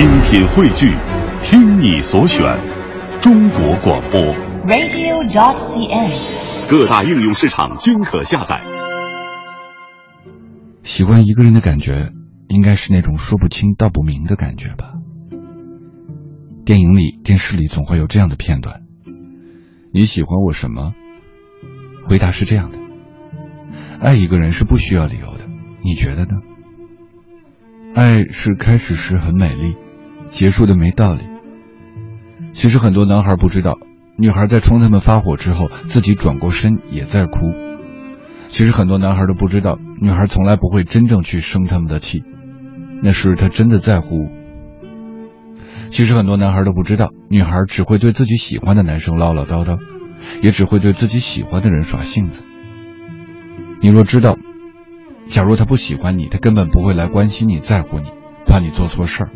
精品汇聚，听你所选，中国广播。radio.cn。各大应用市场均可下载。喜欢一个人的感觉，应该是那种说不清道不明的感觉吧。电影里、电视里总会有这样的片段。你喜欢我什么？回答是这样的：爱一个人是不需要理由的。你觉得呢？爱是开始时很美丽，结束的没道理。其实很多男孩不知道，女孩在冲他们发火之后，自己转过身也在哭。其实很多男孩都不知道，女孩从来不会真正去生他们的气，那是她真的在乎。其实很多男孩都不知道，女孩只会对自己喜欢的男生唠唠叨叨，也只会对自己喜欢的人耍性子。你若知道，假如他不喜欢你，他根本不会来关心你、在乎你，怕你做错事儿。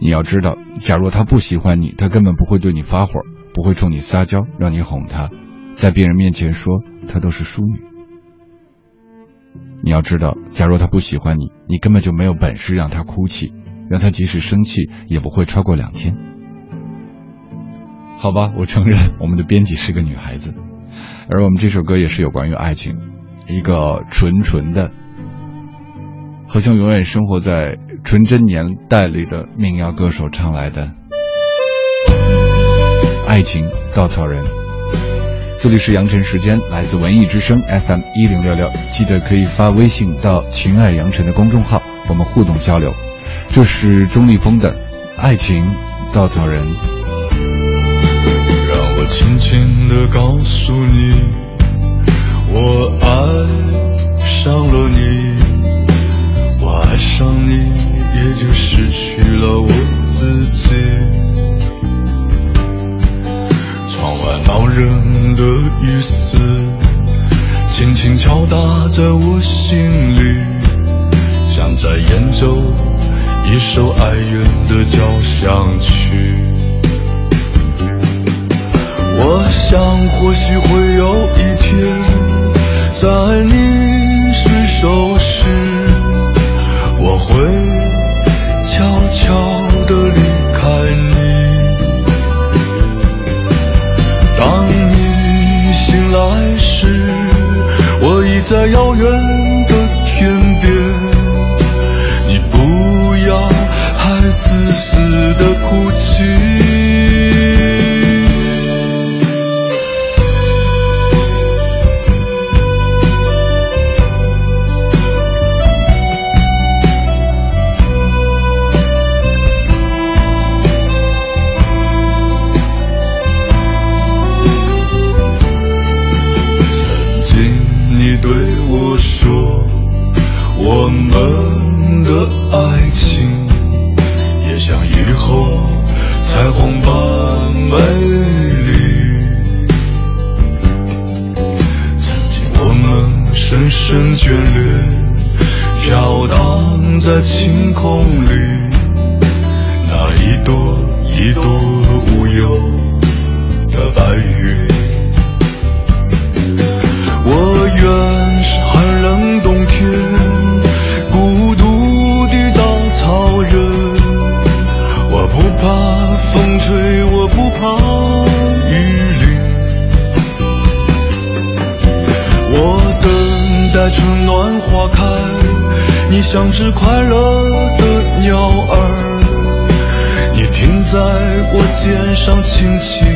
你要知道，假如他不喜欢你，他根本不会对你发火，不会冲你撒娇，让你哄他，在别人面前说他都是淑女。你要知道，假如他不喜欢你，你根本就没有本事让他哭泣，让他即使生气也不会超过两天。好吧，我承认我们的编辑是个女孩子，而我们这首歌也是有关于爱情，一个纯纯的，好像永远生活在纯真年代里的民谣歌手唱来的《爱情稻草人》。这里是羊城时间，来自文艺之声 FM 一零六六，记得可以发微信到“情爱羊城”的公众号，我们互动交流。这是钟立风的《爱情稻草人》。让我轻轻地告诉你，我爱上了你，爱上你，也就失去了我自己。窗外恼人的雨丝，轻轻敲打在我心里，像在演奏一首哀怨的交响曲。我想，或许会有一深深眷恋，飘荡在晴空里，那一朵一朵无忧的白云。像只快乐的鸟儿，你停在我肩上，轻轻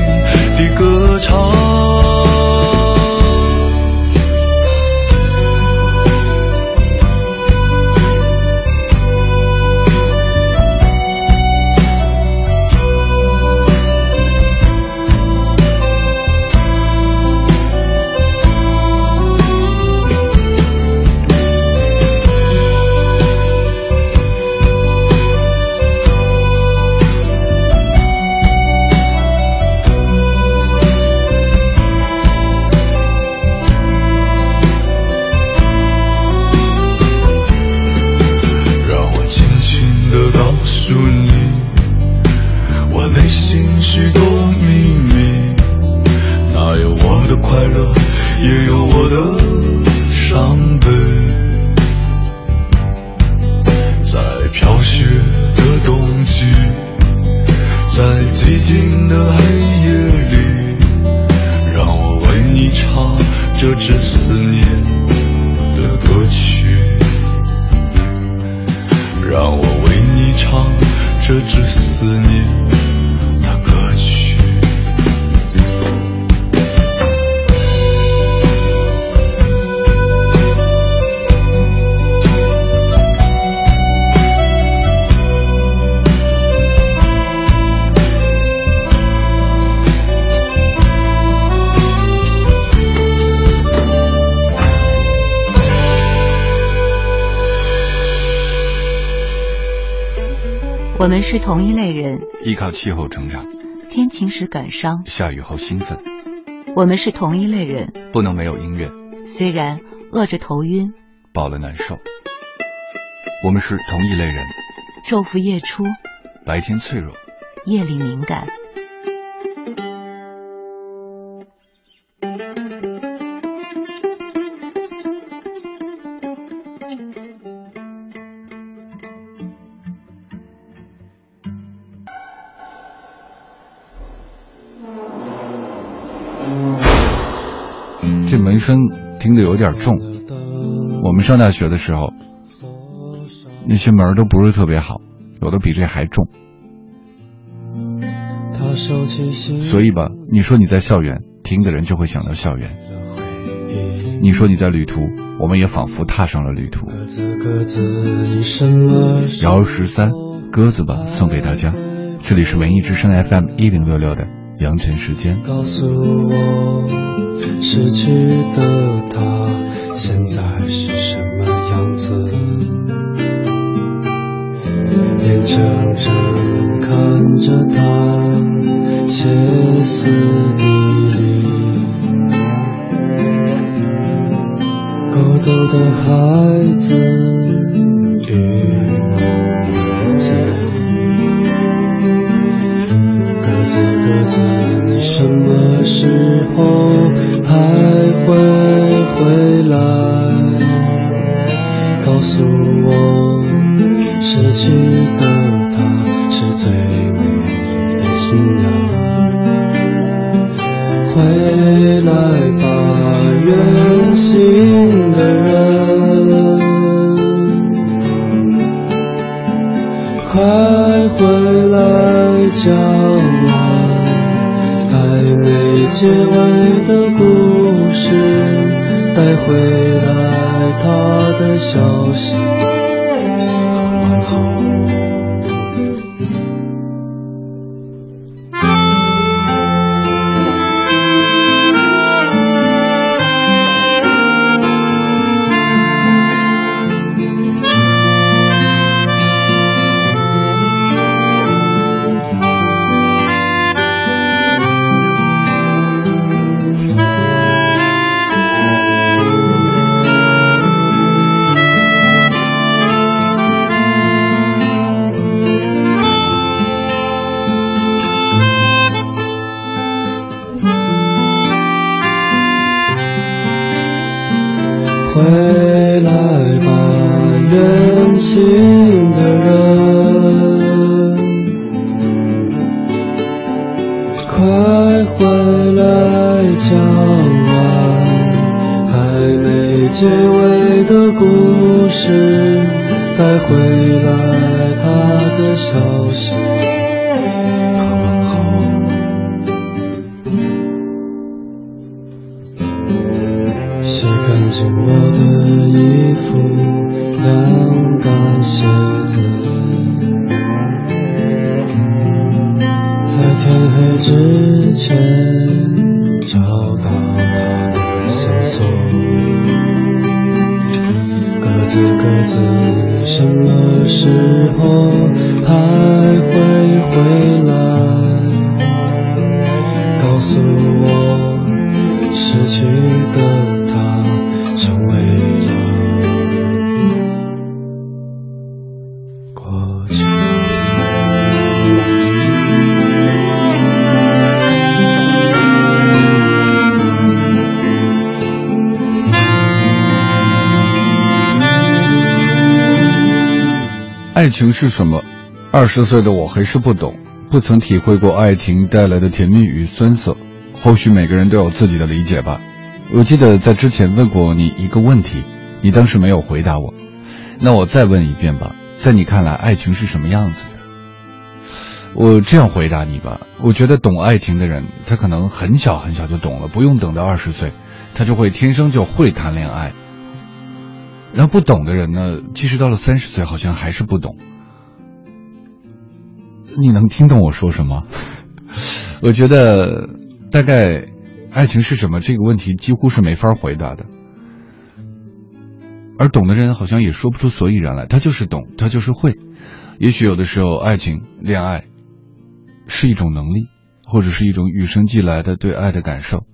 我们是同一类人，依靠气候成长，天晴时感伤，下雨后兴奋。我们是同一类人，不能没有音乐，虽然饿着头晕，饱了难受。我们是同一类人，昼伏夜出，白天脆弱，夜里敏感。声听得有点重。我们上大学的时候，那些门都不是特别好，有的比这还重。所以吧，你说你在校园，听的人就会想到校园；你说你在旅途，我们也仿佛踏上了旅途。幺十三，鸽子吧，送给大家。这里是文艺之声 FM 一零六六的阳泉时间。告诉我，失去的他现在是什么样子？眼睁睁看着他歇斯底里，孤独的孩子时候还会回来？告诉我，失去的他是最美丽的信仰。回来吧，远行的人。快回来，讲没结尾的故事，带回来他的消息和问候。回来，讲完还没结尾的故事，带回来他的消息和问候。洗干净我的衣服，晾干鞋之前找到他的线索。各自各自，什么时候情是什么？二十岁的我还是不懂，不曾体会过爱情带来的甜蜜与酸涩。或许每个人都有自己的理解吧。我记得在之前问过你一个问题，你当时没有回答我。那我再问一遍吧，在你看来，爱情是什么样子的？我这样回答你吧，我觉得懂爱情的人，他可能很小很小就懂了，不用等到二十岁，他就会天生就会谈恋爱。然后不懂的人呢，即使到了三十岁，好像还是不懂。你能听懂我说什么？我觉得。大概，爱情是什么这个问题几乎是没法回答的。而懂的人好像也说不出所以然来，他就是懂，他就是会。也许有的时候，爱情、恋爱是一种能力，或者是一种与生俱来的对爱的感受。